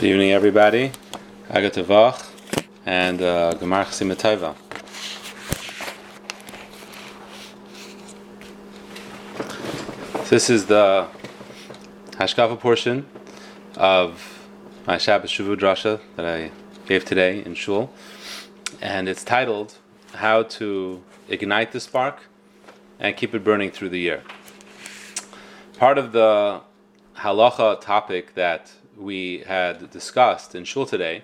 Good evening, everybody. Agatavach and uh, Gemar Chasimataiva. This is the Hashkafa portion of my Shabbos Shuva Drasha that I gave today in Shul, and it's titled "How to Ignite the Spark and Keep It Burning Through the Year." Part of the halacha topic that we had discussed in shul today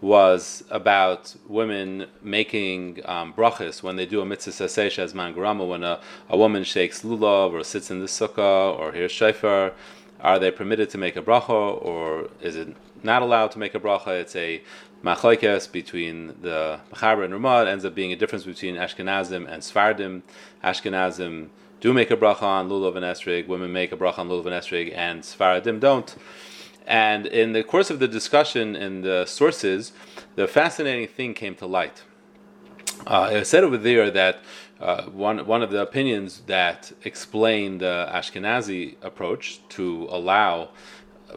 was about women making um, brachas when they do a mitzvah saseh as man when a, a woman shakes lulav or sits in the sukkah or hears shofar. Are they permitted to make a bracha or is it not allowed to make a bracha? It's a machlokes between the Mechaber and Ramah. It ends up being a difference between Ashkenazim and Sfardim. Ashkenazim do make a bracha on lulav and esrig. Women make a bracha on lulav and esrig, and Sfaradim don't. And in the course of the discussion in the sources, the fascinating thing came to light. Uh, it said over there that uh, one one of the opinions that explain the Ashkenazi approach to allow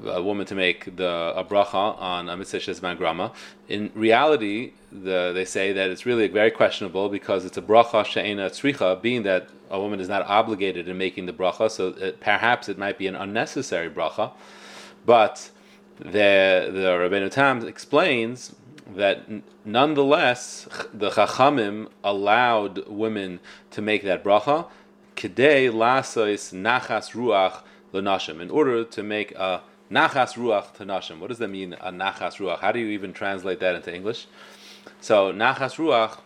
a woman to make the a bracha on a mitzvah grama. In reality, the, they say that it's really very questionable because it's a bracha she'ena tzricha, being that a woman is not obligated in making the bracha, so it, perhaps it might be an unnecessary bracha. But the the Rabbeinu Tam explains that nonetheless the Chachamim allowed women to make that bracha kedei lasois nachas ruach lenashim in order to make a nachas ruach to. What does that mean? A nachas ruach. How do you even translate that into English? So nachas ruach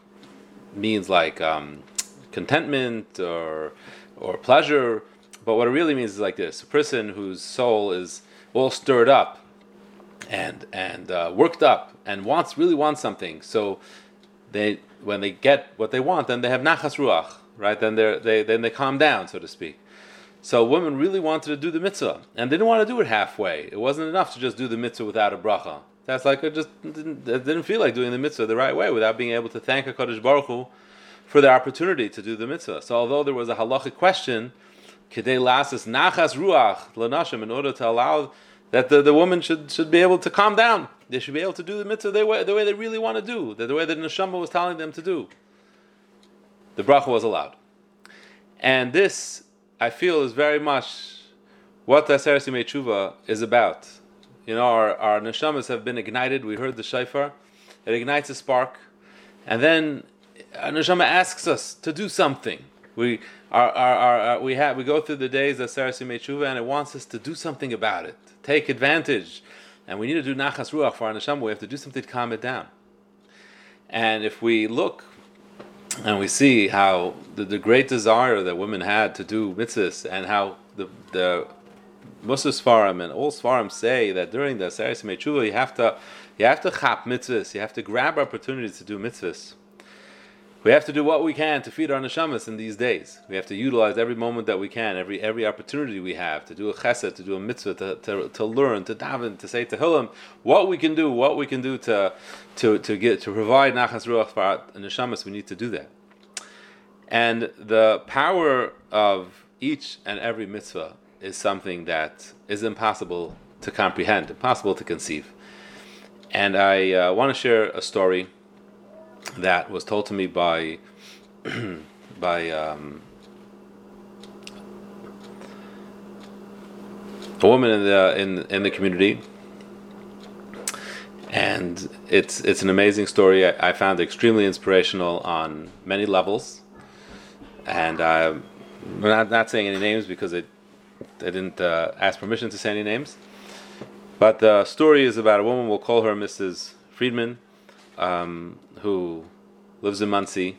means like um, contentment or or pleasure, but what it really means is like this: a person whose soul is all stirred up and and uh, worked up and wants really wants something. So they when they get what they want, then they have nachas ruach, right? Then they they then they calm down, so to speak. So women really wanted to do the mitzvah and didn't want to do it halfway. It wasn't enough to just do the mitzvah without a bracha. That's like it just didn't, didn't feel like doing the mitzvah the right way without being able to thank a Kadosh Baruch Hu for the opportunity to do the mitzvah. So although there was a halachic question, kedei lasas nachas ruach lanashim, in order to allow that the, the woman should, should be able to calm down. They should be able to do the mitzvah the way, the way they really want to do, the, the way that Neshama was telling them to do. The bracha was allowed. And this, I feel, is very much what the Aseret Tshuva is about. You know, our, our neshamas have been ignited. We heard the shofar. It ignites a spark. And then our neshama asks us to do something. We, our, our, our, uh, we, have, we go through the days of Tshuva and it wants us to do something about it take advantage, and we need to do nachas ruach for our neshama, we have to do something to calm it down. And if we look and we see how the, the great desire that women had to do mitzvahs and how the the Mussar Sfarim and all Sfarim say that during the Tshuva you have to you have to chap mitzvahs, you have to grab opportunities to do mitzvahs. We have to do what we can to feed our neshamas in these days. We have to utilize every moment that we can, every every opportunity we have to do a chesed, to do a mitzvah, to, to, to learn, to daven, to say tehillim, what we can do, what we can do to to, to get to provide nachas ruach for our neshamas. We need to do that. And the power of each and every mitzvah is something that is impossible to comprehend, impossible to conceive. And I uh, want to share a story that was told to me by by um, a woman in the in in the community, and it's it's an amazing story. I, I found extremely inspirational on many levels, and I'm not not saying any names because it I didn't uh, ask permission to say any names. But the story is about a woman. We'll call her Mrs. Friedman um, who lives in Monsey,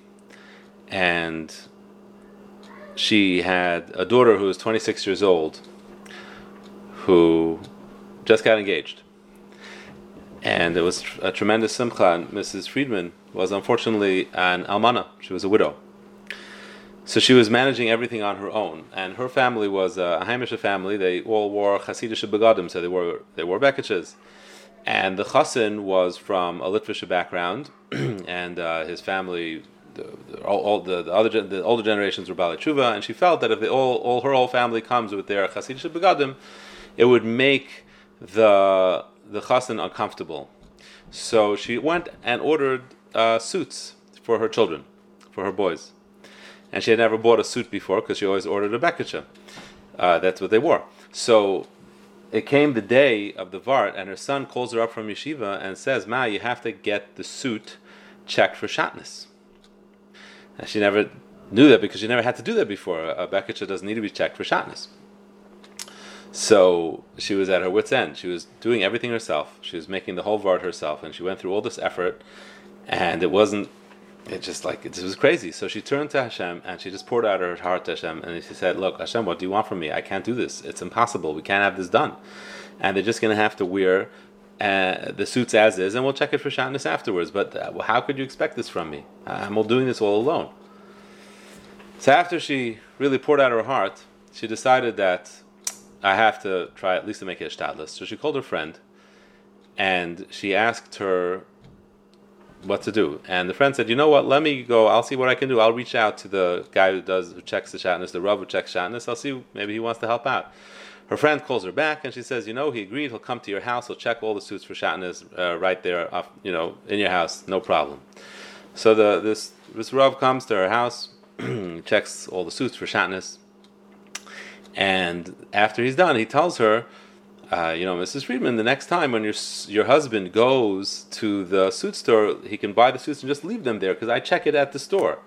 and she had a daughter who was 26 years old, who just got engaged. And it was a tremendous simcha. And Mrs. Friedman was unfortunately an almana; she was a widow. So she was managing everything on her own, and her family was a Haimisha family. They all wore Hasidic begadim, so they wore they wore bekishes and the chassan was from a Litvish background, and uh, his family, the, the, all, all the, the, other the older generations were Bala and she felt that if all, all her whole family comes with their Hasidic begadim, it would make the the chassan uncomfortable. So she went and ordered uh, suits for her children, for her boys. And she had never bought a suit before because she always ordered a bekitcha. Uh, that's what they wore. So it came the day of the Vart, and her son calls her up from yeshiva and says, Ma, you have to get the suit checked for shatness. And she never knew that because she never had to do that before. A bekitcha doesn't need to be checked for shatness. So she was at her wits' end. She was doing everything herself. She was making the whole Vart herself, and she went through all this effort, and it wasn't it just like it was crazy. So she turned to Hashem and she just poured out her heart to Hashem and she said, "Look, Hashem, what do you want from me? I can't do this. It's impossible. We can't have this done." And they're just going to have to wear uh, the suits as is, and we'll check it for shatness afterwards. But uh, how could you expect this from me? I'm all doing this all alone. So after she really poured out her heart, she decided that I have to try at least to make it a shtadlis. So she called her friend, and she asked her what to do. And the friend said, "You know what? Let me go. I'll see what I can do. I'll reach out to the guy who does who checks the shatnez, the rav who checks shatnez. I'll see maybe he wants to help out." Her friend calls her back and she says, "You know, he agreed. He'll come to your house. He'll check all the suits for shatnez uh, right there, off, you know, in your house. No problem." So the this this rav comes to her house, checks all the suits for shatnez, and after he's done, he tells her uh, you know, Mrs. Friedman, the next time when your your husband goes to the suit store, he can buy the suits and just leave them there because I check it at the store.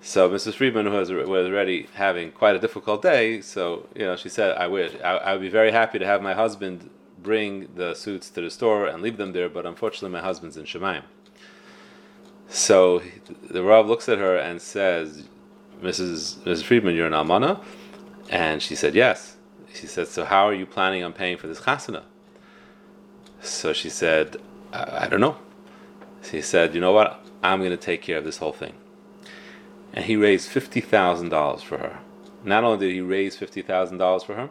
So Mrs. Friedman who was was already having quite a difficult day. So you know, she said, "I wish I, I would be very happy to have my husband bring the suits to the store and leave them there, but unfortunately, my husband's in Shemaim." So the Rav looks at her and says, "Mrs. Mrs. Friedman, you're an almana," and she said, "Yes." She said, "So how are you planning on paying for this chasana?" So she said, I, I don't know." She said, "You know what? I'm going to take care of this whole thing." And he raised fifty thousand dollars for her. Not only did he raise fifty thousand dollars for her,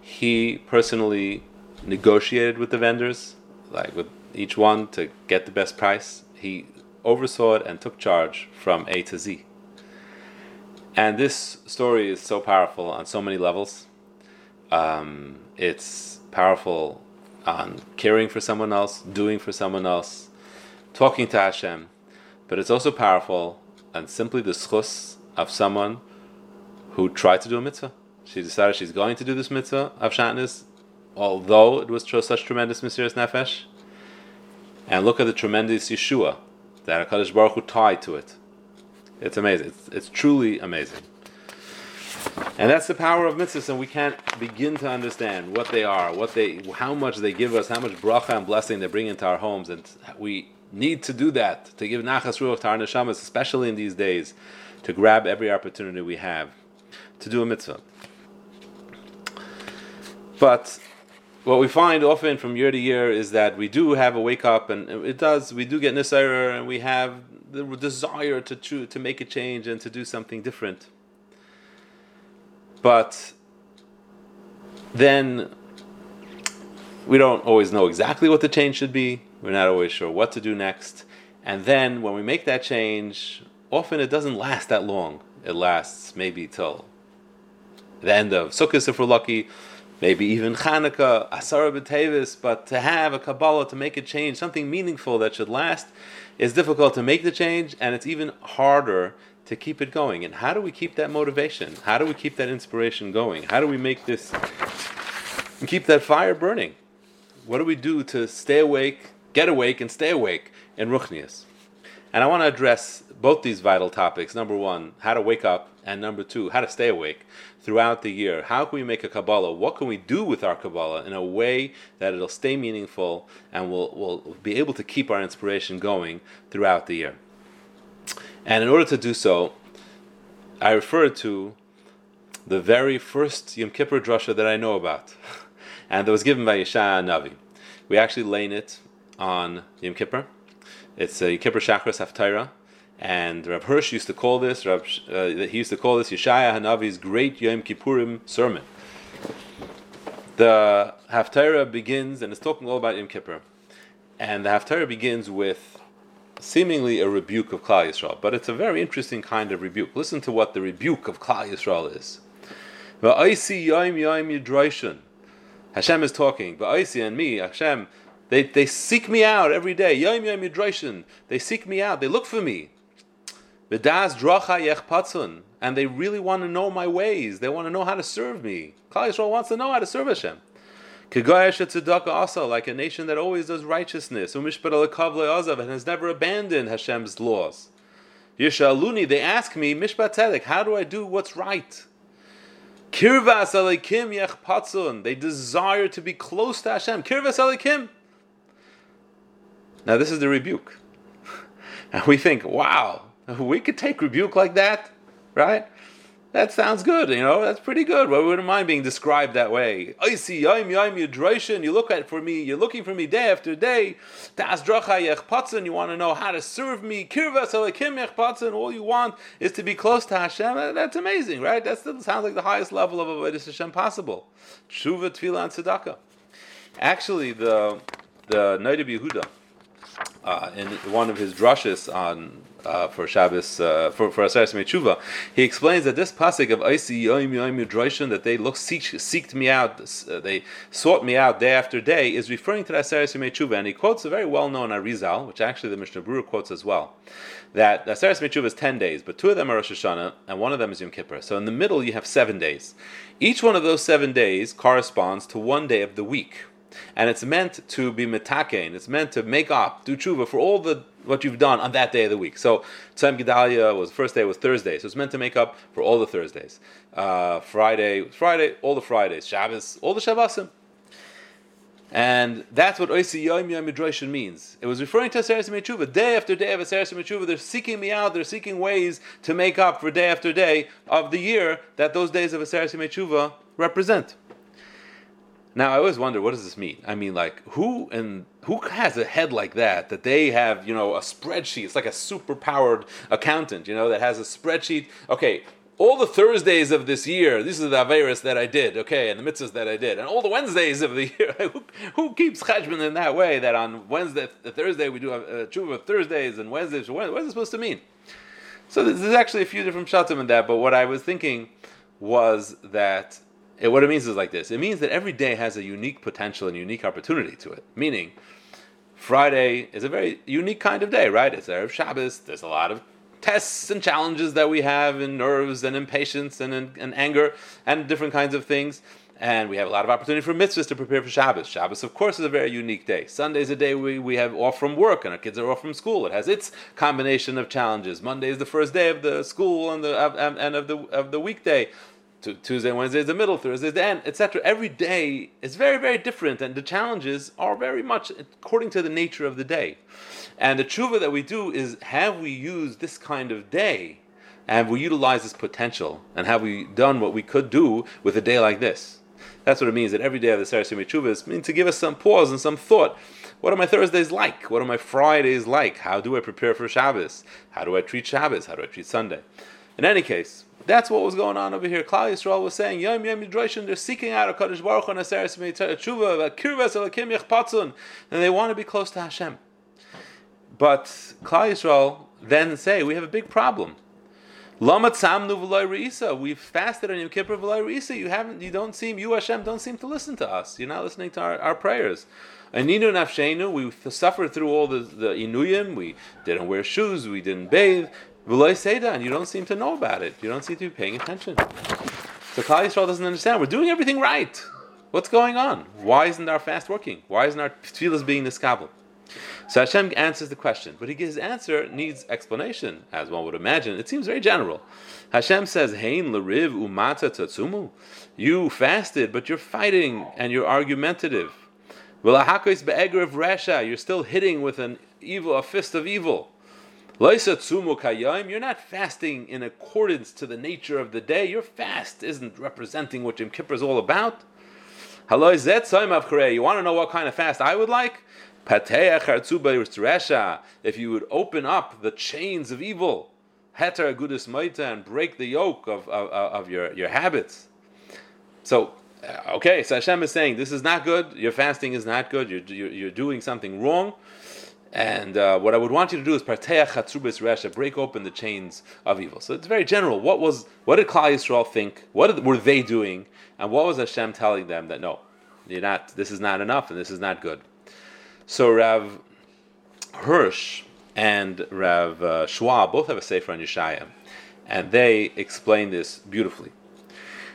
he personally negotiated with the vendors, like with each one to get the best price. He oversaw it and took charge from A to Z. And this story is so powerful on so many levels. Um, it's powerful on caring for someone else, doing for someone else, talking to Hashem, but it's also powerful and simply the schus of someone who tried to do a mitzvah. She decided she's going to do this mitzvah of shatnez, although it was such tremendous mesirus nefesh. And look at the tremendous Yeshua that Hakadosh Baruch Hu tied to it. It's amazing. It's, it's truly amazing. And that's the power of mitzvahs, and we can't begin to understand what they are, what they, how much they give us, how much bracha and blessing they bring into our homes, and we need to do that to give nachas ruach to our neshamas, especially in these days, to grab every opportunity we have to do a mitzvah. But what we find often from year to year is that we do have a wake up, and it does. We do get nisayr, and we have the desire to to make a change and to do something different. But then we don't always know exactly what the change should be. We're not always sure what to do next. And then when we make that change, often it doesn't last that long. It lasts maybe till the end of Sukkot if we're lucky, maybe even Hanukkah, Asara B'Tevis. But to have a Kabbalah to make a change, something meaningful that should last, is difficult to make the change, and it's even harder to keep it going. And how do we keep that motivation? How do we keep that inspiration going? How do we make this keep that fire burning? What do we do to stay awake, get awake, and stay awake in Ruchnius? And I want to address both these vital topics. Number one, how to wake up, and number two, how to stay awake throughout the year. How can we make a Kabbalah? What can we do with our Kabbalah in a way that it'll stay meaningful and we'll, we'll be able to keep our inspiration going throughout the year? And in order to do so, I refer to the very first Yom Kippur drasha that I know about, and that was given by Yeshaya Navi. We actually lay it on Yom Kippur. It's a Yom Kippur Shachris Haftarah, and Rav Hirsch used to call this. Rab, uh, he used to call this Yeshaya Hanavi's great Yom Kippurim sermon. The Haftarah begins, and it's talking all about Yom Kippur, and the Haftarah begins with seemingly a rebuke of Klal Yisrael, but it's a very interesting kind of rebuke. Listen to what the rebuke of Klal Yisrael is. Hashem is talking. Ba'isi and me, Hashem, they, they seek me out every day. They seek me out. They look for me. And they really want to know my ways. They want to know how to serve me. Klal Yisrael wants to know how to serve Hashem. Like a nation that always does righteousness. and has never abandoned Hashem's laws. Yishaluni, they ask me, Mishpat how do I do what's right? Kirvas Alekim Yechpatzun. They desire to be close to Hashem. Kirvas Alekim. Now, this is the rebuke. And we think, wow, we could take rebuke like that, right? That sounds good, you know, that's pretty good. Why wouldn't mind being described that way? I see, Yaim Yaim Yudroshin, you look at for me, you're looking for me day after day. You want to know how to serve me. Kirvas all you want is to be close to Hashem. That's amazing, right? That sounds like the highest level of Avodah Hashem possible. Tshuva, Tefillah, and Tzedakah. Actually, the the Noda B'Yehuda, uh, in one of his drushes on uh, for Shabbos uh, for for Aseres Mechuva, he explains that this pasuk of Oisi Yom Yudroishin that they look seek, seeked me out, uh, they sought me out day after day, is referring to the Aseres Mechuva, and he quotes a very well known Arizal, which actually the Mishnah Berurah quotes as well, that Aseres Mechuva is ten days, but two of them are Rosh Hashanah and one of them is Yom Kippur. So in the middle you have seven days. Each one of those seven days corresponds to one day of the week and it's meant to be metakein. It's meant to make up, do tshuva for all the what you've done on that day of the week. So Tzem Gedalia was first day was Thursday, so it's meant to make up for all the Thursdays. Uh, Friday, Friday, all the Fridays. Shabbos, all the Shabbosim. And that's what Oisi Yom Yom Midrashin means. It was referring to Aseres Mechuva. Day after day of Aseres Mechuva, they're seeking me out, they're seeking ways to make up for day after day of the year that those days of Aseres Mechuva represent. Now I always wonder what does this mean? I mean, like who and who has a head like that that they have you know a spreadsheet? It's like a super powered accountant, you know, that has a spreadsheet. Okay, all the Thursdays of this year, these are the Averis that I did, okay, and the mitzvahs that I did, and all the Wednesdays of the year. who, who, keeps cheshbon in that way? That on Wednesday, Thursday we do a, a Thursdays and Wednesdays. What is it supposed to mean? So there's actually a few different shatim in that. But what I was thinking was that it, what it means is like this it means that every day has a unique potential and unique opportunity to it. Meaning, Friday is a very unique kind of day, right? It's Erev Shabbos, there's a lot of tests and challenges that we have in nerves and impatience and, and anger and different kinds of things. And we have a lot of opportunity for mitzvahs to prepare for Shabbos. Shabbos, of course, is a very unique day. Sunday is a day we, we have off from work and our kids are off from school. It has its combination of challenges. Monday is the first day of the school and, the, and of, the, of the weekday. Tuesday Wednesday is the middle, Thursday is the end, etc. Every day is very, very different, and the challenges are very much according to the nature of the day. And the tshuva that we do is have we used this kind of day, and have we utilized this potential, and have we done what we could do with a day like this? That's what it means that every day of the Sarasimi Tshuva means to give us some pause and some thought. What are my Thursdays like? What are my Fridays like? How do I prepare for Shabbos? How do I treat Shabbos? How do I treat Sunday? In any case, that's what was going on over here. Klal Yisrael was saying, Yom Yom Yidroshin, they're seeking out a Kadosh Baruch and Aseres Tshuva, Kirves Elakim Yechpatzun, and they want to be close to Hashem. But Klal Yisrael then say, we have a big problem. Lama tzamnu v'loy reisa. We've fasted on Yom Kippur v'loy reisa. You haven't, you don't seem, you Hashem don't seem to listen to us. You're not listening to our, our prayers. Aninu nafshenu. We suffered through all the, the inuyim. We didn't wear shoes. We didn't bathe. Seda, and you don't seem to know about it. You don't seem to be paying attention. So Klal Yisrael doesn't understand. We're doing everything right. What's going on? Why isn't our fast working? Why isn't our tefillas being niskabel? So Hashem answers the question, but his answer needs explanation, as one would imagine. It seems very general. Hashem says, "Hein lariv umata tatsumu." You fasted, but you're fighting and you're argumentative. resha. You're still hitting with an evil, a fist of evil. You're not fasting in accordance to the nature of the day. Your fast isn't representing what Yom Kippur is all about. You want to know what kind of fast I would like? If you would open up the chains of evil, and break the yoke of, of, of your, your habits. So, uh, okay, so Hashem is saying this is not good. Your fasting is not good. You're, you're, you're doing something wrong. And uh, what I would want you to do is parteach chatzubis resha, break open the chains of evil. So it's very general. What was what did Klal Yisrael think? What were they doing? And what was Hashem telling them that no, You're not. This is not enough, and this is not good. So Rav Hirsch and Rav uh, both have a sefer on Yeshaya, and they explain this beautifully.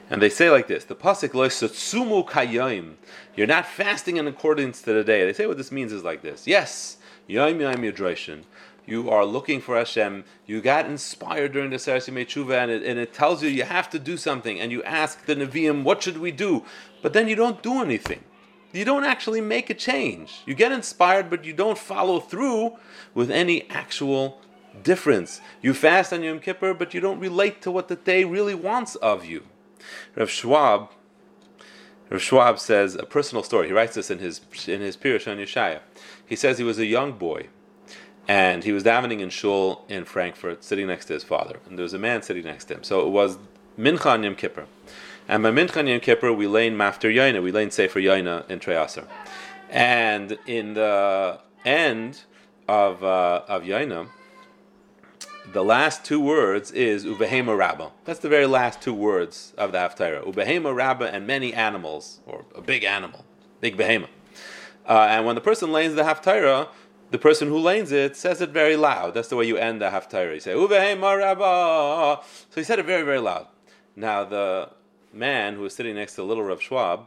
And they say like this: the pasuk loisatsumu kayim. You're not fasting in accordance to the day. They say what this means is like this: Yes. You are looking for Hashem. You got inspired during the Sarasi Tshuva, and it, and it tells you you have to do something. And you ask the Nevi'im, what should we do? But then you don't do anything you don't actually make a change. You get inspired, but you don't follow through with any actual difference. You fast on Yom Kippur, but you don't relate to what the day really wants of you. Rav Schwab, Rav Schwab says a personal story. He writes this in his in his Pirush on Yeshaya. He says he was a young boy, and he was davening in shul in Frankfurt, sitting next to his father, and there was a man sitting next to him. So it was Mincha on Yom Kippur. And by Mincha Yom Kippur, we lay in Mafter Yaina, we lay in Sefer Yaina in Treyaser. And in the end of, uh, of Yaina, the last two words is Ubehema Rabba. That's the very last two words of the Haftarah. Ubehema Rabba and many animals, or a big animal, big behema. Uh, and when the person lanes the Haftarah, the person who lanes it says it very loud. That's the way you end the Haftarah. You say, Ubehema Rabba. So he said it very, very loud. Now, the man who was sitting next to little Rav Schwab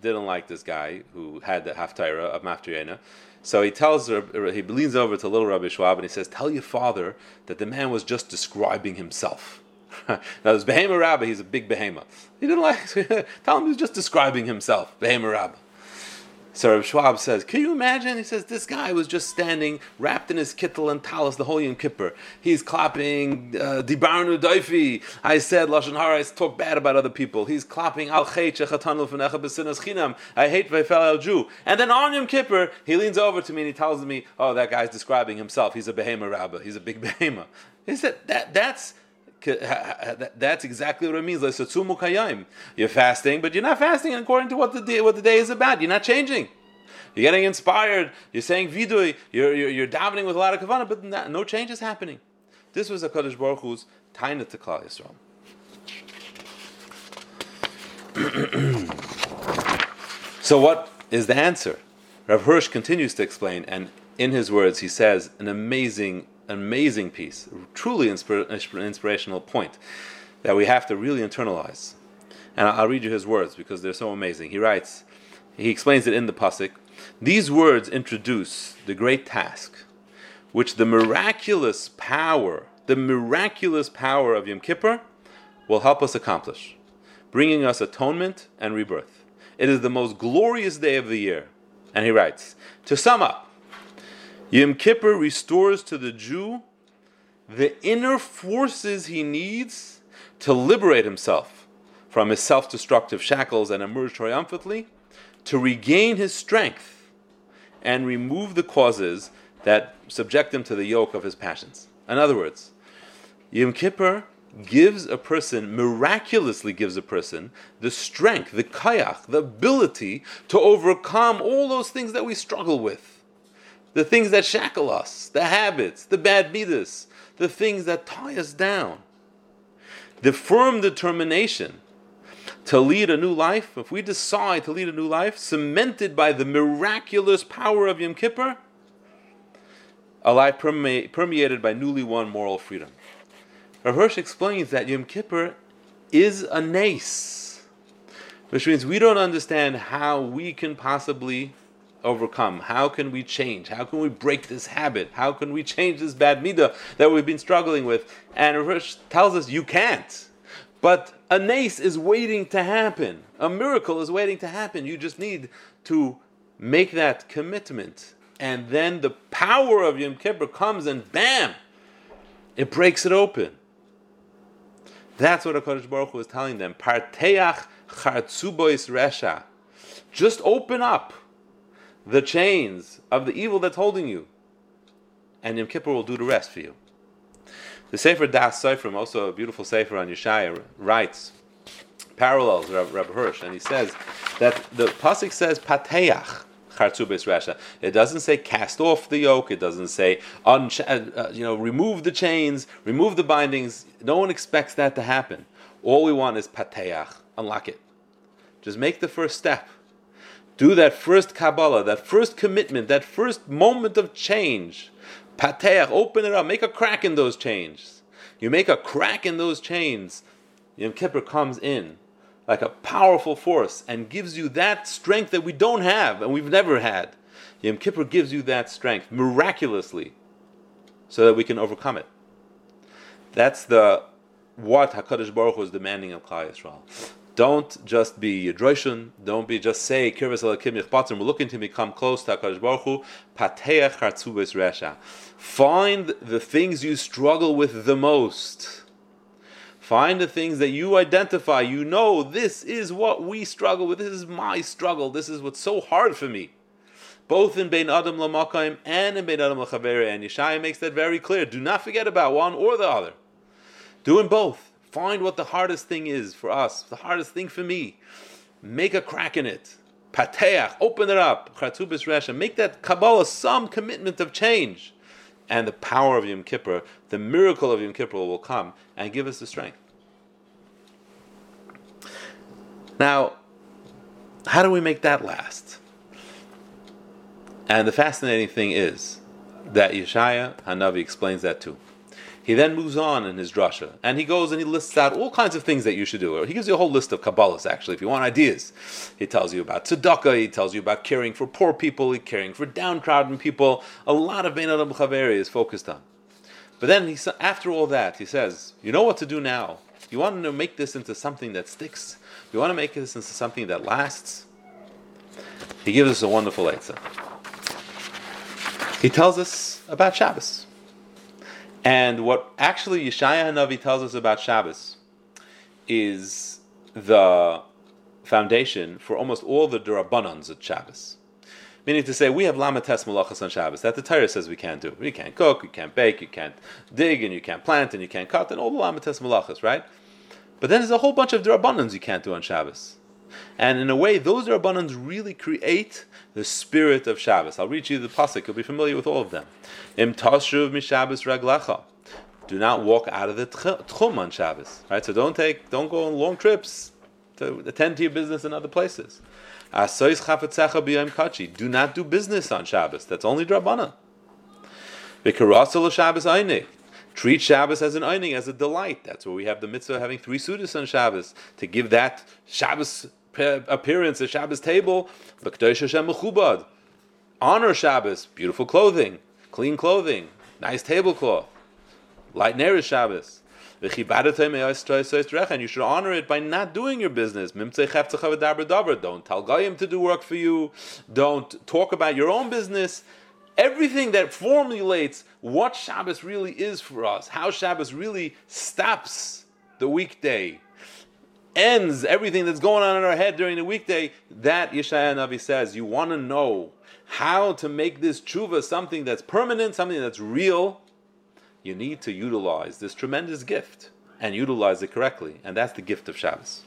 didn't like this guy who had the haftarah of Maftriena. So he tells he leans over to little Rabbi Schwab and he says, Tell your father that the man was just describing himself. now, this Behema Rabbi, he's a big Behema. He didn't like, tell him he's just describing himself, Behema Rabbi. So Rabbi Schwab says, Can you imagine? He says, This guy was just standing, wrapped in his kittel and talis, the holy Yom Kippur. He's clapping, uh, Dibarnu Daifi. I said, Lashon Hara, I talk bad about other people. He's clapping, Al Chinam. I hate my fellow Jew. And then on Yom Kippur, he leans over to me and he tells me, Oh, that guy's describing himself. He's a Behema Rabbi. He's a big Behema. He said, that, That's that's exactly what it means. You're fasting, but you're not fasting according to what the day, what the day is about. You're not changing. You're getting inspired. You're saying vidui. You're, you're, you're davening with a lot of kavanah, but not, no change is happening. This was a Kadosh Baruch Hu's taina to Klal Yisrael. so, what is the answer? Rav Hirsch continues to explain, and in his words, he says an amazing amazing piece, truly inspir- inspirational point that we have to really internalize. And I'll read you his words because they're so amazing. He writes, he explains it in the pasuk. These words introduce the great task, which the miraculous power, the miraculous power of Yom Kippur, will help us accomplish, bringing us atonement and rebirth. It is the most glorious day of the year. And he writes, to sum up, Yom Kippur restores to the Jew the inner forces he needs to liberate himself from his self destructive shackles and emerge triumphantly, to regain his strength and remove the causes that subject him to the yoke of his passions. In other words, Yom Kippur gives a person, miraculously gives a person, the strength, the kayach, the ability to overcome all those things that we struggle with the things that shackle us, the habits, the bad midas, the things that tie us down. The firm determination to lead a new life, if we decide to lead a new life, cemented by the miraculous power of Yom Kippur, a life perme- permeated by newly won moral freedom. Rav Hirsch explains that Yom Kippur is a nace, which means we don't understand how we can possibly overcome? How can we change? How can we break this habit? How can we change this bad midah that we've been struggling with? And Rish tells us you can't. But a nace is waiting to happen. A miracle is waiting to happen. You just need to make that commitment. And then the power of Yom Kippur comes and bam, it breaks it open. That's what HaKadosh Baruch Hu is telling them. Parteach chartzubois resha. Just open up the chains of the evil that's holding you. And Yom Kippur will do the rest for you. The Sefer Das Seifrim, also a beautiful Sefer on Yeshaya, writes, parallels Rabbi Hirsch, and he says that the Pasuk says, Pateach. It doesn't say cast off the yoke. It doesn't say un- uh, you know remove the chains, remove the bindings. No one expects that to happen. All we want is pateach, unlock it. Just make the first step. Do that first Kabbalah, that first commitment, that first moment of change. Pateach, open it up, make a crack in those chains. You make a crack in those chains, Yom Kippur comes in like a powerful force and gives you that strength that we don't have and we've never had. Yom Kippur gives you that strength miraculously so that we can overcome it. That's the what Hakadosh Baruch Hu is demanding of Klal Yisrael. Don't just be yidroshun. Don't be just say kirvas. We're looking to become close to Hakadosh Baruch Hu. Pateach hartzubes resha. Find the things you struggle with the most. Find the things that you identify. You know this is what we struggle with. This is my struggle. This is what's so hard for me. Both in Bein Adam Lamakayim and in Bein Adam Lachaveri. And Yeshaya makes that very clear. Do not forget about one or the other. Doing both. Find what the hardest thing is for us, the hardest thing for me. Make a crack in it. Pateach, open it up. Chatubis Resha, make that Kabbalah some commitment of change. And the power of Yom Kippur, the miracle of Yom Kippur will come and give us the strength. Now, how do we make that last? And the fascinating thing is that Yeshaya Hanavi explains that too. He then moves on in his drasha, and he goes and he lists out all kinds of things that you should do. He gives you a whole list of Kabbalahs, actually, if you want ideas. He tells you about tzedakah, he tells you about caring for poor people, caring for downtrodden people. A lot of Bein Adam Chaveri is focused on. But then, he, after all that, he says, you know what to do now. You want to make this into something that sticks. You want to make this into something that lasts. He gives us a wonderful answer. He tells us about Shabbos. And what actually Yeshaya Hanavi tells us about Shabbos is the foundation for almost all the Durabbanans of Shabbos. Meaning to say, we have Lamates Malachas on Shabbos that the Torah says we can't do. You can't cook, you can't bake, you can't dig, and you can't plant, and you can't cut, and all the Lamates Malachas, right? But then there's a whole bunch of Durabbanans you can't do on Shabbos. And in a way, those Durabbanans really create the spirit of Shabbos. I'll read you the pasuk. You'll be familiar with all of them. Im tashuv mishabbos raglecha. Do not walk out of the tchum on Shabbos. Right. So don't take, don't go on long trips to attend to your business in other places. Do not do business on Shabbos. That's only drabana. Treat Shabbos as an eining, as a delight. That's where we have the mitzvah of having three sudas on Shabbos to give that Shabbos appearance, at Shabbos table. Honor Shabbos, beautiful clothing, clean clothing, nice tablecloth, light nerish Shabbos. And you should honor it by not doing your business. Don't tell Goyim to do work for you. Don't talk about your own business. Everything that formulates what Shabbos really is for us, how Shabbos really stops the weekday, ends everything that's going on in our head during the weekday, that Yeshaya Navi says, you want to know how to make this tshuva something that's permanent, something that's real, you need to utilize this tremendous gift and utilize it correctly. And that's the gift of Shabbos.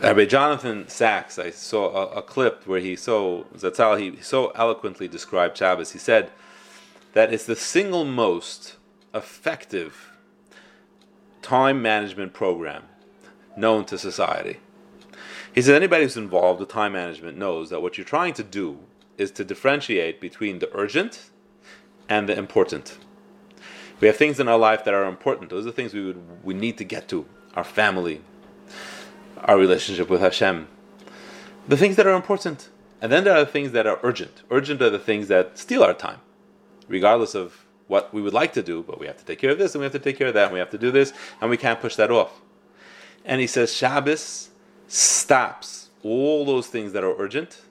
Rabbi Jonathan Sacks, I saw a, a, clip where he so Zatzal he so eloquently described Shabbos. He said that it's the single most effective time management program known to society. He said anybody who's involved with time management knows that what you're trying to do is to differentiate between the urgent and the important. We have things in our life that are important. Those are things we would we need to get to. Our family, our relationship with Hashem. The things that are important. And then there are things that are urgent. Urgent are the things that steal our time, regardless of what we would like to do, but we have to take care of this and we have to take care of that and we have to do this and we can't push that off. And he says Shabbos stops all those things that are urgent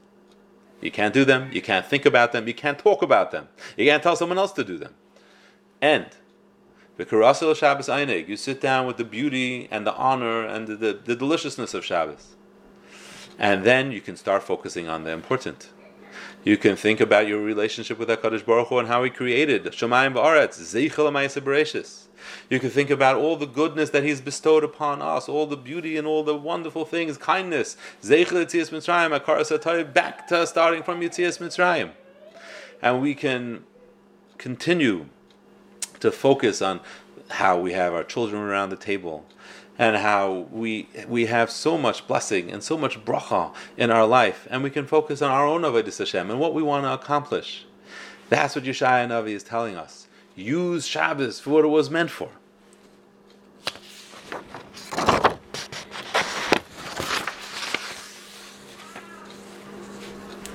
you can't do them, you can't think about them, you can't talk about them, you can't tell someone else to do them. And the Karasel Shabbos Einig, you sit down with the beauty and the honor and the, the, the, deliciousness of Shabbos. And then you can start focusing on the important. You can think about your relationship with HaKadosh Baruch Hu and how He created Shemayim V'aretz, Zeichel Bereshis. You can think about all the goodness that He's bestowed upon us, all the beauty and all the wonderful things, kindness. Zeichel Yitzias Mitzrayim, Akar back to starting from Yitzias Mitzrayim. And we can continue to focus on how we have our children around the table, and how we we have so much blessing and so much bracha in our life, and we can focus on our own avodas Hashem and what we want to accomplish. That's what Yeshaya Navi is telling us. Use Shabbos for what it was meant for.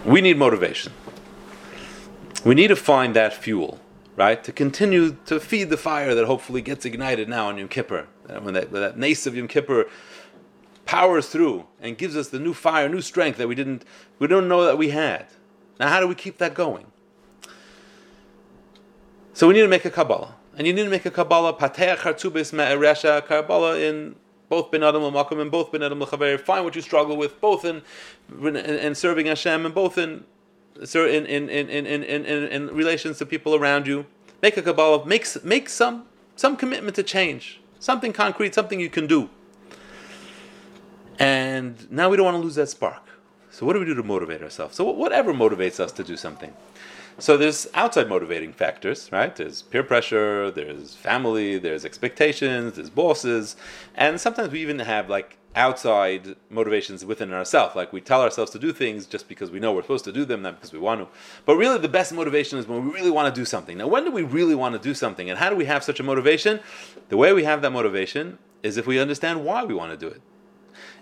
We need motivation. We need to find that fuel, right? To continue to feed the fire that hopefully gets ignited now on Yom Kippur. Uh, when that, when that nace of Yom Kippur powers through and gives us the new fire, new strength that we didn't, we don't know that we had. Now, how do we keep that going? So we need to make a Kabbalah. And you need to make a Kabbalah, Pateach Hartzubis Me'eresha, Kabbalah in both Ben Adam Makom and both Ben Adam L'chaver. Find what you struggle with, both in, in, in serving Hashem and both in in, in, in, in, in, in, in relations to people around you. Make a Kabbalah, make, make some, some commitment to change, something concrete, something you can do. And now we don't want to lose that spark. So what do we do to motivate ourselves? So whatever motivates us to do something. So there's outside motivating factors, right? There's peer pressure, there's family, there's expectations, there's bosses, and sometimes we even have like outside motivations within ourselves. Like we tell ourselves to do things just because we know we're supposed to do them, not because we want to. But really, the best motivation is when we really want to do something. Now, when do we really want to do something, and how do we have such a motivation? The way we have that motivation is if we understand why we want to do it.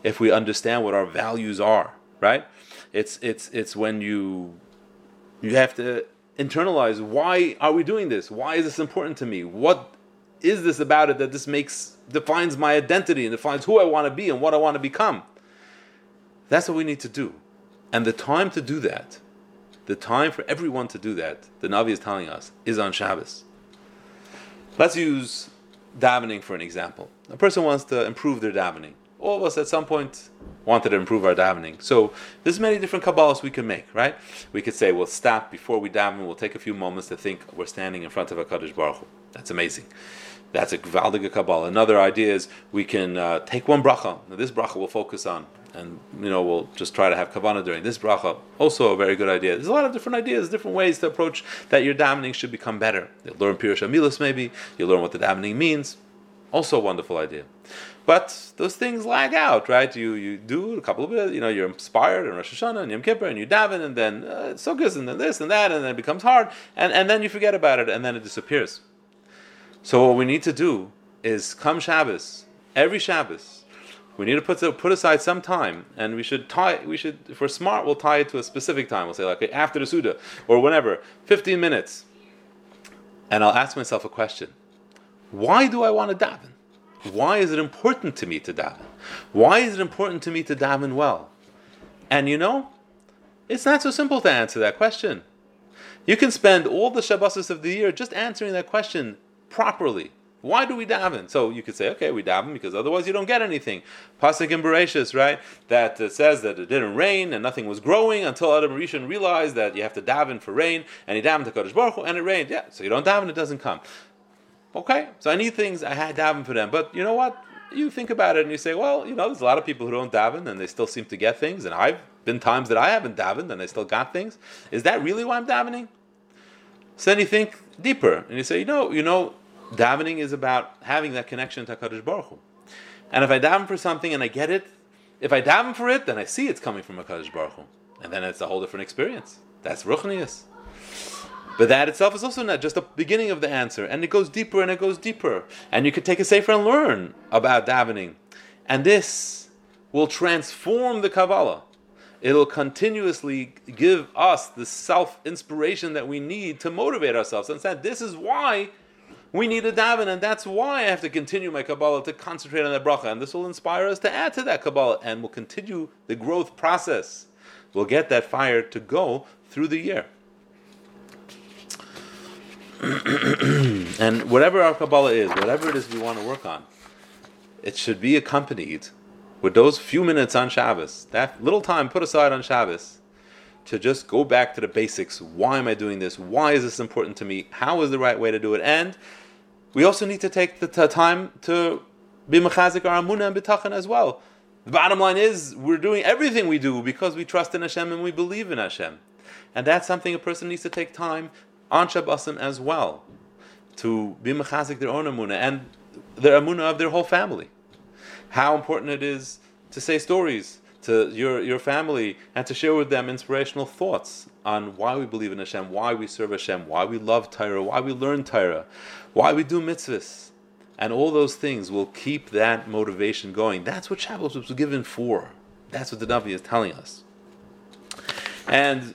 If we understand what our values are, right? It's it's it's when you you have to internalize why are we doing this? Why is this important to me? What is this about it that this makes defines my identity and defines who I want to be and what I want to become? That's what we need to do. And the time to do that, the time for everyone to do that, the Navi is telling us, is on Shabbos. Let's use davening for an example. A person wants to improve their davening. All of us at some point wanted to improve our davening. So there's many different kabbalas we can make, right? We could say we'll stop before we daven. We'll take a few moments to think we're standing in front of a Kadosh Baruch. That's amazing. That's a Gvaldiga Kabbalah. Another idea is we can uh, take one bracha. Now, this bracha we'll focus on, and you know we'll just try to have kavana during this bracha. Also, a very good idea. There's a lot of different ideas, different ways to approach that your davening should become better. You'll learn Pirush Amilis maybe. You'll learn what the davening means. Also, a wonderful idea. But those things lag out, right? You you do a couple of it, you know, you're inspired in Rosh Hashanah and Yom Kippur, and you daven, and then uh, it's so good, and then this and that, and then it becomes hard, and, and then you forget about it, and then it disappears. So what we need to do is come Shabbos, every Shabbos, we need to put put aside some time, and we should tie. We should, if we're smart, we'll tie it to a specific time. We'll say like okay, after the Suda or whenever, fifteen minutes, and I'll ask myself a question: Why do I want to daven? Why is it important to me to daven? Why is it important to me to daven well? And you know, it's not so simple to answer that question. You can spend all the Shabbosos of the year just answering that question properly. Why do we daven? So you could say, okay, we daven because otherwise you don't get anything. Pasuk in Bereshis, right, that uh, says that it didn't rain and nothing was growing until Adam Rishon realized that you have to daven for rain, and he davened to Kodesh Baruch Hu, and it rained. Yeah, so you don't daven, it doesn't come. Okay, so I need things, I had daven for them, but you know what? You think about it and you say, well, you know, there's a lot of people who don't daven and they still seem to get things, and I've been times that I haven't davened and I still got things. Is that really why I'm davening? So then you think deeper and you say, you know, you know, davening is about having that connection to Hakadosh Baruch Hu. And if I daven for something and I get it, if I daven for it, then I see it's coming from Hakadosh Baruch Hu, and then it's a whole different experience. That's ruchnius. But that itself is also not just the beginning of the answer, and it goes deeper and it goes deeper. And you could take a sefer and learn about davening, and this will transform the Kabbalah. It'll continuously give us the self inspiration that we need to motivate ourselves. And said, this is why we need a daven, and that's why I have to continue my Kabbalah to concentrate on that bracha. And this will inspire us to add to that Kabbalah, and we'll continue the growth process. We'll get that fire to go through the year. and whatever our Kabbalah is, whatever it is we want to work on, it should be accompanied with those few minutes on Shabbos, that little time put aside on Shabbos, to just go back to the basics. Why am I doing this? Why is this important to me? How is the right way to do it? And we also need to take the t- time to be mechazik our amunah and bitachon as well. The bottom line is we're doing everything we do because we trust in Hashem and we believe in Hashem, and that's something a person needs to take time on Shabbosim as well to be mechazik their own amuna and their amuna of their whole family. how important it is to say stories to your, your family and to share with them inspirational thoughts on why we believe in Hashem, why we serve Hashem, why we love Torah, why we learn Torah, why we do mitzvahs. And all those things will keep that motivation going. That's what Shabbos was given for. That's what the Navi is telling us. And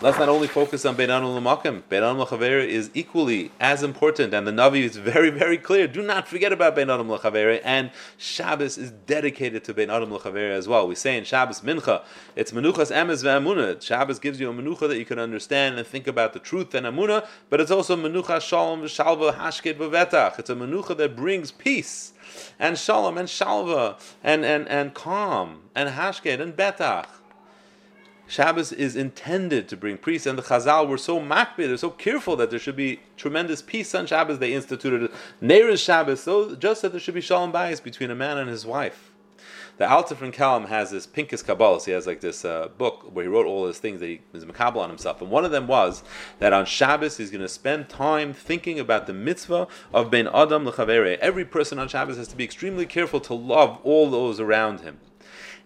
let's not only focus on Beinan Ulamakim. Beinan Lachaver is equally as important, and the Navi is very, very clear. Do not forget about Beinan Lachaver, and Shabbos is dedicated to Beinan Lachaver as well. We say in Shabbos Mincha, it's Menuchas Emes ve'Amunah. Shabbos gives you a Menucha that you can understand and think about the truth and Amunah, but it's also Menucha Shalom v'Shalva Hashket v'Vetach. It's a Menucha that brings peace and Shalom and Shalva and, and, and calm and Hashket and Betach. Shabbos is intended to bring peace, and the Chazal were so makbid, they're so careful that there should be tremendous peace on Shabbos. They instituted Neiris Shabbos, so just that there should be shalom bayis between a man and his wife. The Alter from Kelm has this Pinkus Kabbalah. He has like this uh, book where he wrote all his things that he is makabel on himself. And one of them was that on Shabbos he's going to spend time thinking about the mitzvah of Ben Adam lechavere. Every person on Shabbos has to be extremely careful to love all those around him.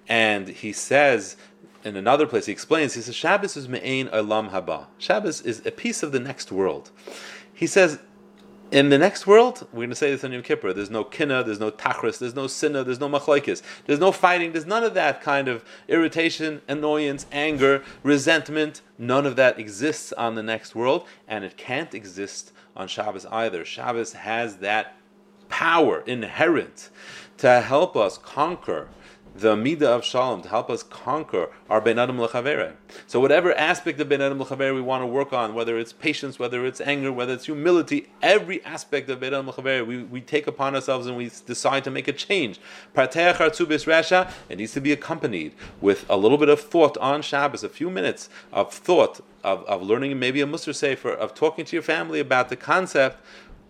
And he says in another place, he explains, he says, Shabbos is me'ain olam haba. Shabbos is a piece of the next world. He says, in the next world, we're going to say this on Yom Kippur, there's no kinna, there's no tachris, there's no sinna, there's no machlaikis, there's no fighting, there's none of that kind of irritation, annoyance, anger, resentment. None of that exists on the next world, and it can't exist on Shabbos either. Shabbos has that power inherent to help us conquer the midah of shalom to help us conquer our ben adam lechavere. So whatever aspect of ben adam lechavere we want to work on, whether it's patience, whether it's anger, whether it's humility, every aspect of ben adam lechavere we, we take upon ourselves and we decide to make a change. Rasha, it needs to be accompanied with a little bit of thought on Shabbos, a few minutes of thought of, of learning maybe a Mussar Sefer, of talking to your family about the concept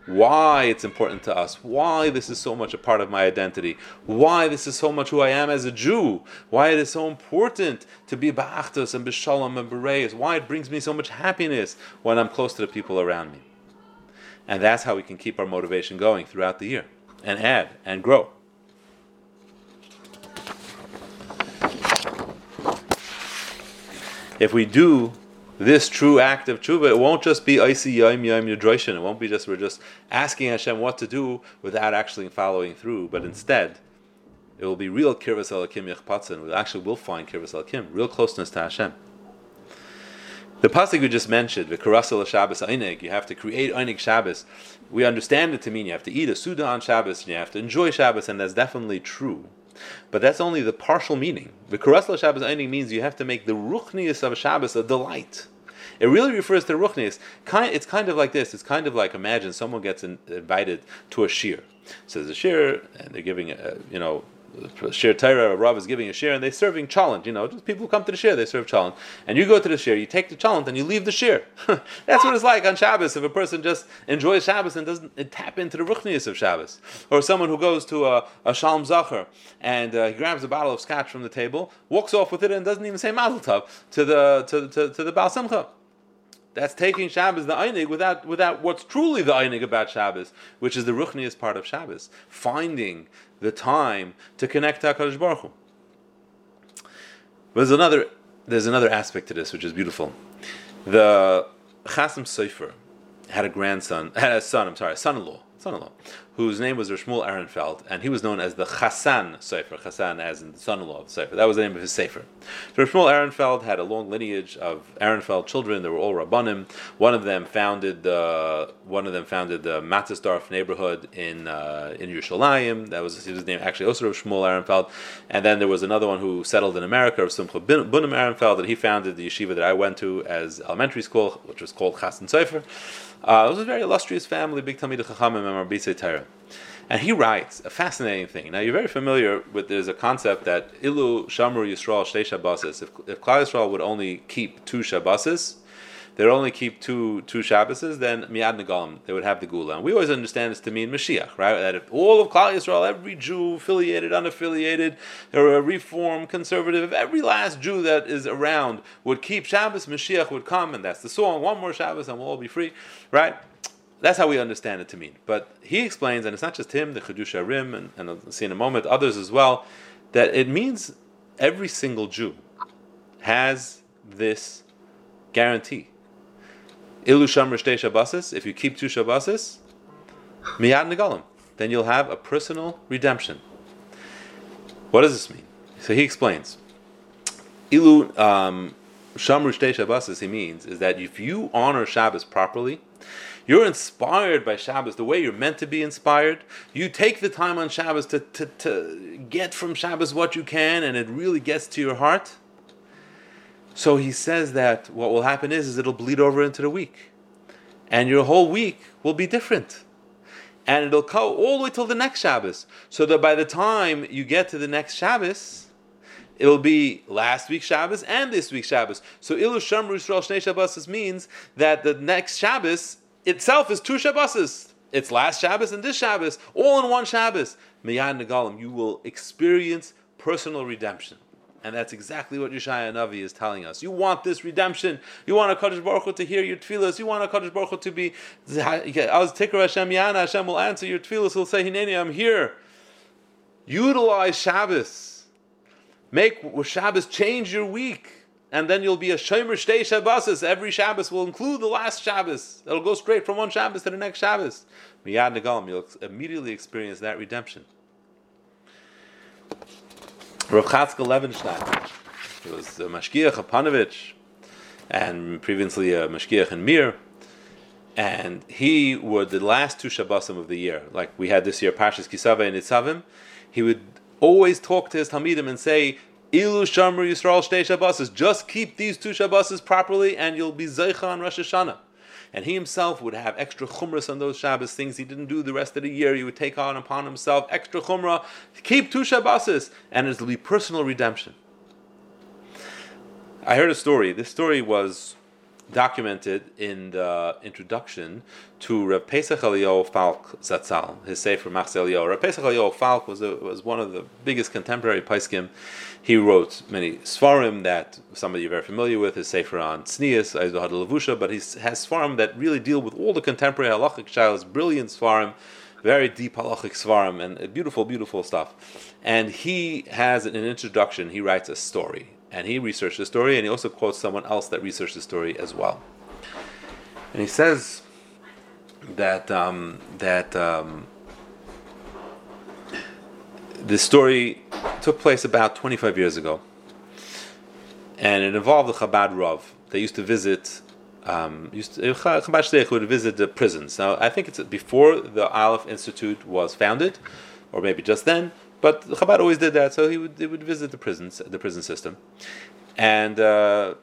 why it's important to us, why this is so much a part of my identity, why this is so much who I am as a Jew, why it is so important to be ba'achtos and b'shalom and b'reis, why it brings me so much happiness when I'm close to the people around me. And that's how we can keep our motivation going throughout the year and add and grow. If we do this true act of tshuva, it won't just be isi yom yom yudroishin. It won't be just we're just asking Hashem what to do without actually following through, but instead, it will be real kirvas alakim yechpatzin. We actually will find kirvas alakim, real closeness to Hashem. The pasuk we just mentioned, the karasel Shabbos einig, you have to create einig Shabbos. We understand it to mean you have to eat a suda on Shabbos, and you have to enjoy Shabbos, and that's definitely true. But that's only the partial meaning. The Kurasla Shabbos only means you have to make the Ruchnius of Shabbos a delight. It really refers to Ruchnius. It's kind of like this. It's kind of like imagine someone gets invited to a shiur. So there's a shiur, and they're giving, a, you know, shiur Torah, a Rav is giving a shiur, and they're serving chalent. You know, just people who come to the shiur, they serve chalent. And you go to the shiur, you take the chalent, and you leave the shiur. That's what it's like on Shabbos. If a person just enjoys Shabbos and doesn't tap into the ruchnius of Shabbos, or someone who goes to a, a shalom zacher and uh, he grabs a bottle of scotch from the table, walks off with it, and doesn't even say mazel tov to the to, to, to the Baal Simcha. That's taking Shabbos the einig without without what's truly the einig about Shabbos, which is the ruchnius part of Shabbos, finding the time to connect to Hakadosh Baruch Hu. There's another there's another aspect to this which is beautiful. The Chasam Sofer had a grandson, had a son. I'm sorry, a son-in-law, son-in-law, whose name was Rishmul Ehrenfeld, and he was known as the Chassan Sofer, Chassan as in the son-in-law of Sofer. That was the name of his Sefer. So Rishmul Ehrenfeld had a long lineage of Ehrenfeld children. They were all Rabbanim. One of them founded the one of them founded the Mattersdorf neighborhood in uh, in Yerushalayim. That was his name actually also Shmuel Ehrenfeld. And then there was another one who settled in America, of Simcha Bunim Ehrenfeld, and he founded the yeshiva that I went to as elementary school, which was called Chassan Sofer. Uh, it was a very illustrious family, big Talmid Chachamim and Torah. And he writes a fascinating thing. Now, you're very familiar with there's a concept that Ilu Shamru Yisrael Shtei Shabbasis. If, if Klal Yisrael would only keep two Shabbasis, they'd only keep two two Shabbases, then Miad Negalim, they would have the Gula. And we always understand this to mean Mashiach, right? That if all of Klal Yisrael, every Jew, affiliated, unaffiliated, or a reform, conservative, if every last Jew that is around would keep Shabbos, Mashiach would come, and that's the song, one more Shabbos and we'll all be free, right? That's how we understand it to mean. But he explains, and it's not just him, the Chiddushei HaRim, and, and I'll see in a moment others as well, that it means every single Jew has this guarantee. Ilu Shamr Shtei Shabbasis, if you keep two Shabbasis, Miyad Negalim, then you'll have a personal redemption. What does this mean? So he explains. Ilu um, Shamru Shtei Shabbasis, he means, is that if you honor Shabbos properly, you're inspired by Shabbos the way you're meant to be inspired. You take the time on Shabbos to, to, to get from Shabbos what you can, and it really gets to your heart. So he says that what will happen is, is it'll bleed over into the week. And your whole week will be different. And it'll go all the way till the next Shabbos. So that by the time you get to the next Shabbos, it'll be last week's Shabbos and this week's Shabbos. So Ilu Shamru Shnei Shabbos means that the next Shabbos itself is two Shabboses. It's last Shabbos and this Shabbos, all in one Shabbos. Miyad Negalim, you will experience personal redemption. And that's exactly what Yeshaya Navi is telling us. You want this redemption. You want a Kadosh Baruch Hu to hear your tefillahs. You want a Kadosh Baruch Hu to be, as Tikra Hashem Yana, Hashem will answer your tefillahs. He'll say, Hineni, I'm here. Utilize Shabbos. Make Shabbos change your week and then you'll be a Shomer Shtei Shabbosis. Every Shabbos will include the last Shabbos. It'll go straight from one Shabbos to the next Shabbos. Miyad Negalim, you'll immediately experience that redemption. Rav Chatzkel Levenstein, he was a Mashgiach of Panovich, and previously a Mashgiach in Mir, and he would, the last two Shabbosim of the year, like we had this year, Pashas Kisava and Itzavim, he would always talk to his Talmidim and say, Ilu Shamru Yisrael Shtei Shabbosis. Just keep these two Shabbosis properly, and you'll be Zeicha on Rosh Hashanah. And he himself would have extra chumras on those Shabbos, things he didn't do the rest of the year. He would take on upon himself extra chumrah. Keep two Shabbosis, and it'll be personal redemption. I heard a story. This story was documented in the introduction to Rav Pesach Eliyahu Falk Zatzal, his Sefer Machzeh Eliyahu. Rav Pesach Eliyahu Falk was, a, was one of the biggest contemporary Paiskim. He wrote many Sfarim that some of you are very familiar with, his Sefer on Tznias, Aizohad Levusha, but he has Sfarim that really deal with all the contemporary halachic shilas, brilliant Sfarim, very deep halachic Sfarim, and beautiful, beautiful stuff. And he has an introduction, he writes a story and he researched the story, and he also quotes someone else that researched the story as well. And he says that um, that um, the story took place about 25 years ago, and it involved the Chabad Rav. They used to visit. Um, used to, Chabad Shteich would visit the prisons. Now, I think it's before the Aleph Institute was founded, or maybe just then. But Chabad always did that, so he would he would visit the prisons, the prison system, and uh,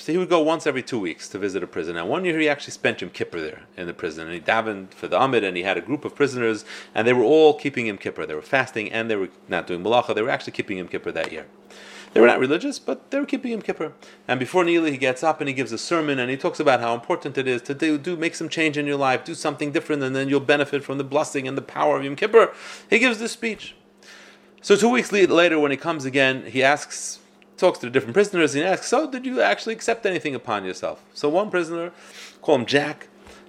so he would go once every two weeks to visit a prison. And one year he actually spent Yom Kippur there in the prison, and he davened for the Amid, and he had a group of prisoners, and they were all keeping Yom Kippur. They were fasting, and they were not doing malacha. They were actually keeping Yom Kippur that year. They were not religious, but they were keeping Yom Kippur. And before Neely, he gets up and he gives a sermon, and he talks about how important it is to do, do make some change in your life, do something different, and then you'll benefit from the blessing and the power of Yom Kippur. He gives this speech. So two weeks later, when he comes again, he asks, talks to the different prisoners, and he asks, "So, did you actually accept anything upon yourself?" So one prisoner, call him Jack,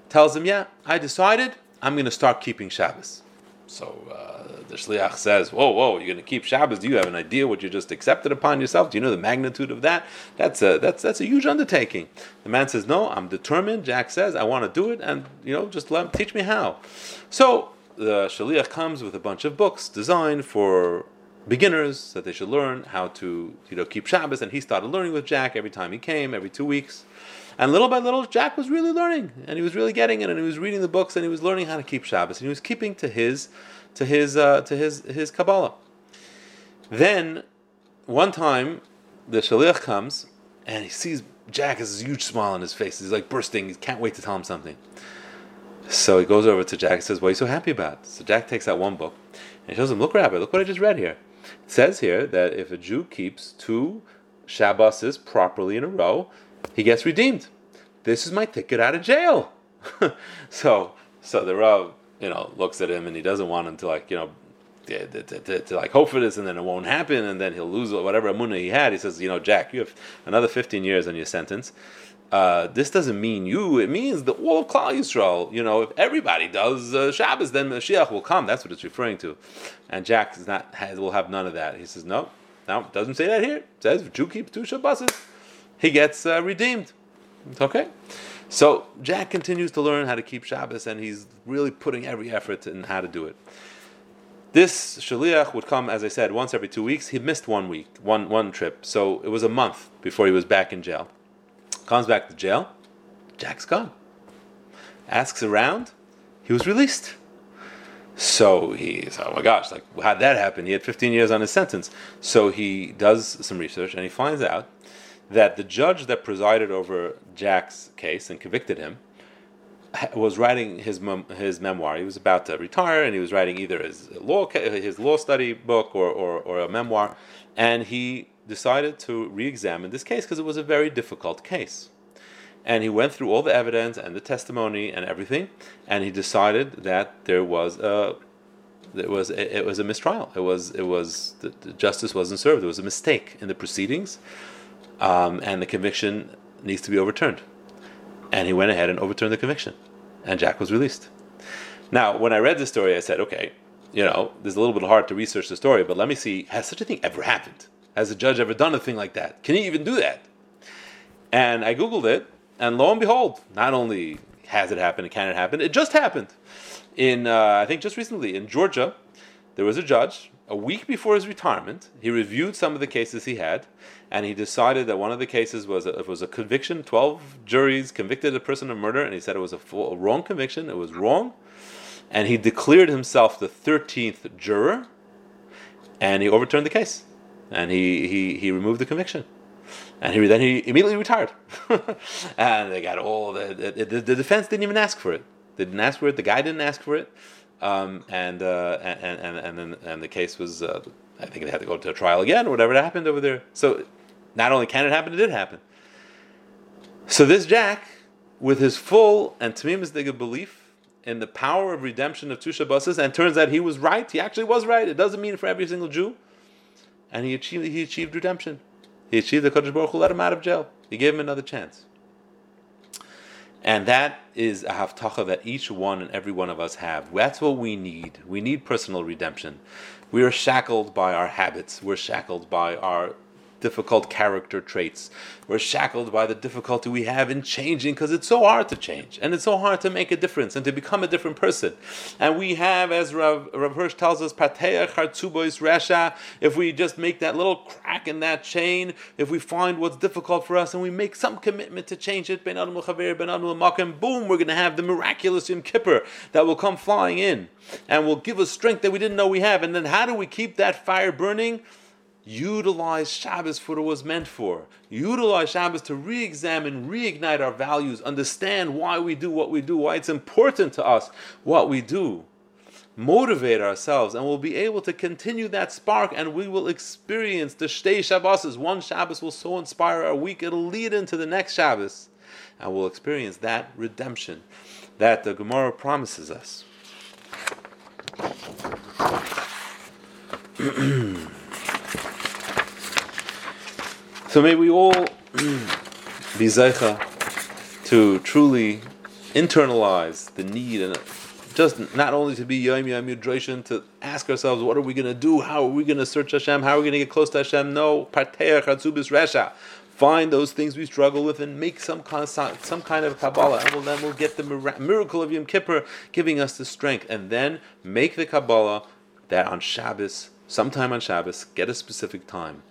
tells him, "Yeah, I decided I'm going to start keeping Shabbos." So uh, the shliach says, "Whoa, whoa, you're going to keep Shabbos? Do you have an idea what you just accepted upon yourself? Do you know the magnitude of that? That's a that's that's a huge undertaking." The man says, "No, I'm determined." Jack says, "I want to do it, and you know, just let teach me how." So the shaliach comes with a bunch of books designed for beginners that they should learn how to you know keep Shabbos, and he started learning with Jack every time he came, every two weeks. And little by little, Jack was really learning, and he was really getting it, and he was reading the books, and he was learning how to keep Shabbos, and he was keeping to his, to his, uh, to his, his Kabbalah. Then, one time, the shaliach comes, and he sees Jack has this huge smile on his face. He's like bursting. He can't wait to tell him something. So he goes over to Jack and says, What are you so happy about? So Jack takes out one book and shows him, Look, Rabbi, look what I just read here. It says here that if a Jew keeps two Shabboses properly in a row, he gets redeemed. This is my ticket out of jail. so so the Rav, you know, looks at him and he doesn't want him to like, you know, to, to, to, to, like hope for this and then it won't happen and then he'll lose whatever amuna he had. He says, you know, Jack, you have another 15 years on your sentence uh, this doesn't mean you. It means the all of Klal Yisrael. You know, if everybody does uh, Shabbos, then Mashiach will come. That's what it's referring to. And Jack is not has, will have none of that. He says no, no, doesn't say that here. It says if Jew keeps two Shabbos, he gets uh, redeemed. Okay. So Jack continues to learn how to keep Shabbos, and he's really putting every effort in how to do it. This shaliach would come, as I said, once every two weeks. He missed one week, one one trip, so it was a month before he was back in jail. Comes back to jail, Jack's gone. Asks around, he was released. So he's, oh my gosh, like how'd that happen? He had 15 years on his sentence. So he does some research and he finds out that the judge that presided over Jack's case and convicted him was writing his mem- his memoir. He was about to retire, and he was writing either his law his law study book or, or, or a memoir, and he decided to re-examine this case because it was a very difficult case. And he went through all the evidence and the testimony and everything, and he decided that there was a it was it was a mistrial. It was it was the, the justice wasn't served. There was a mistake in the proceedings, um, and the conviction needs to be overturned. And he went ahead and overturned the conviction, and Jack was released. Now, when I read the story, I said, okay, you know, there's a little bit hard to research the story, but let me see, has such a thing ever happened? Has a judge ever done a thing like that? Can he even do that? And I Googled it, and lo and behold, not only has it happened, it can it happen, it just happened. In, uh, I think just recently, in Georgia, there was a judge, a week before his retirement, he reviewed some of the cases he had, and he decided that one of the cases was a, it was a conviction. Twelve juries convicted a person of murder, and he said it was a, full, a wrong conviction. It was wrong, and he declared himself the thirteenth juror, and he overturned the case and he, he, he removed the conviction. And he, then he immediately retired. and they got all the, the, the, defense didn't even ask for it. They didn't ask for it. The guy didn't ask for it. Um, and, uh, and, and, and, then, and the case was, uh, I think they had to go to a trial again or whatever happened over there. So not only can it happen, it did happen. So this Jack, with his full and Tamim belief in the power of redemption of Tusha Basas, and turns out he was right, he actually was right. It doesn't mean for every single Jew and he achieved he achieved redemption. He achieved the Kadosh Baruch Hu let him out of jail. He gave him another chance. And that is a haftacha that each one and every one of us have. That's what we need. We need personal redemption. We are shackled by our habits. We're shackled by our difficult character traits. We're shackled by the difficulty we have in changing because it's so hard to change and it's so hard to make a difference and to become a different person. And we have, as Rav, Rav Hirsch tells us, pateach resha, if we just make that little crack in that chain, if we find what's difficult for us and we make some commitment to change it, ben adam ben adam boom, we're going to have the miraculous Yom Kippur that will come flying in and will give us strength that we didn't know we have. And then how do we keep that fire burning? Utilize Shabbos for what it was meant for. Utilize Shabbos to re examine, reignite our values, understand why we do what we do, why it's important to us what we do. Motivate ourselves, and we'll be able to continue that spark, and we will experience the Shtei Shabbos. One Shabbos will so inspire our week, it'll lead into the next Shabbos, and we'll experience that redemption that the Gemara promises us. So may we all be zeicha to truly internalize the need and just not only to be yom yom yudration, to ask ourselves, what are we going to do? How are we going to search Hashem? How are we going to get close to Hashem? No, parteach hatzubis resha. Find those things we struggle with and make some kind of, some kind of Kabbalah, and we'll, then we'll get the miracle of Yom Kippur giving us the strength, and then make the Kabbalah that on Shabbos, sometime on Shabbos, get a specific time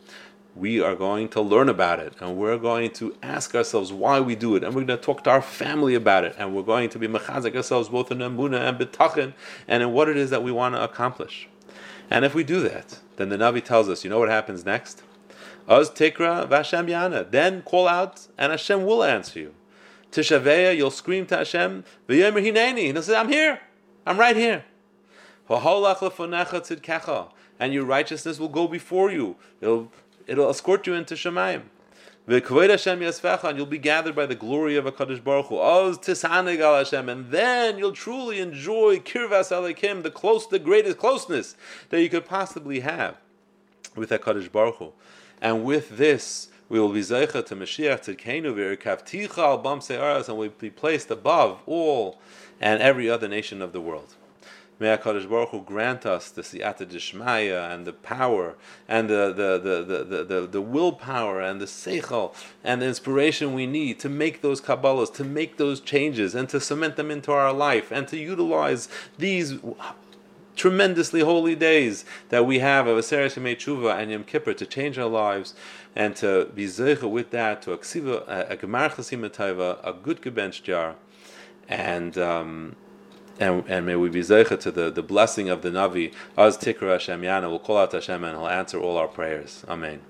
we are going to learn about it and we're going to ask ourselves why we do it and we're going to talk to our family about it and we're going to be mechazik ourselves both in emuna and betachin and in what it is that we want to accomplish. And if we do that, then the Navi tells us, you know what happens next? Oz tikra v'Hashem yana. Then call out and Hashem will answer you. Tishaveya, you'll scream to Hashem, v'yomer hineni. He'll say, I'm here. I'm right here. And your righteousness will go before you. It'll it'll escort you into Shemayim. And you'll be gathered by the glory of a Kadosh Baruch Hu. And then you'll truly enjoy Kirvas Alekim, the close, the greatest closeness that you could possibly have with that Kadosh Baruch Hu. And with this, we will be zeicha to Mashiach tzidkenu al bam and we'll be placed above all and every other nation of the world. May HaKadosh Baruch Hu grant us the siyata dishmaya and the power and the, the, the, the, the, the, willpower and the seichel and the inspiration we need to make those Kabbalahs, to make those changes and to cement them into our life and to utilize these tremendously holy days that we have of Aseret Shemei Tshuva and Yom Kippur to change our lives and to be zeicha with that to aksiva a gemar chasim a good gebench jar, and um, and, and may we be zeicha to the, the blessing of the Navi, as Tikra Hashem Yana, will call out Hashem and He'll answer all our prayers. Amen.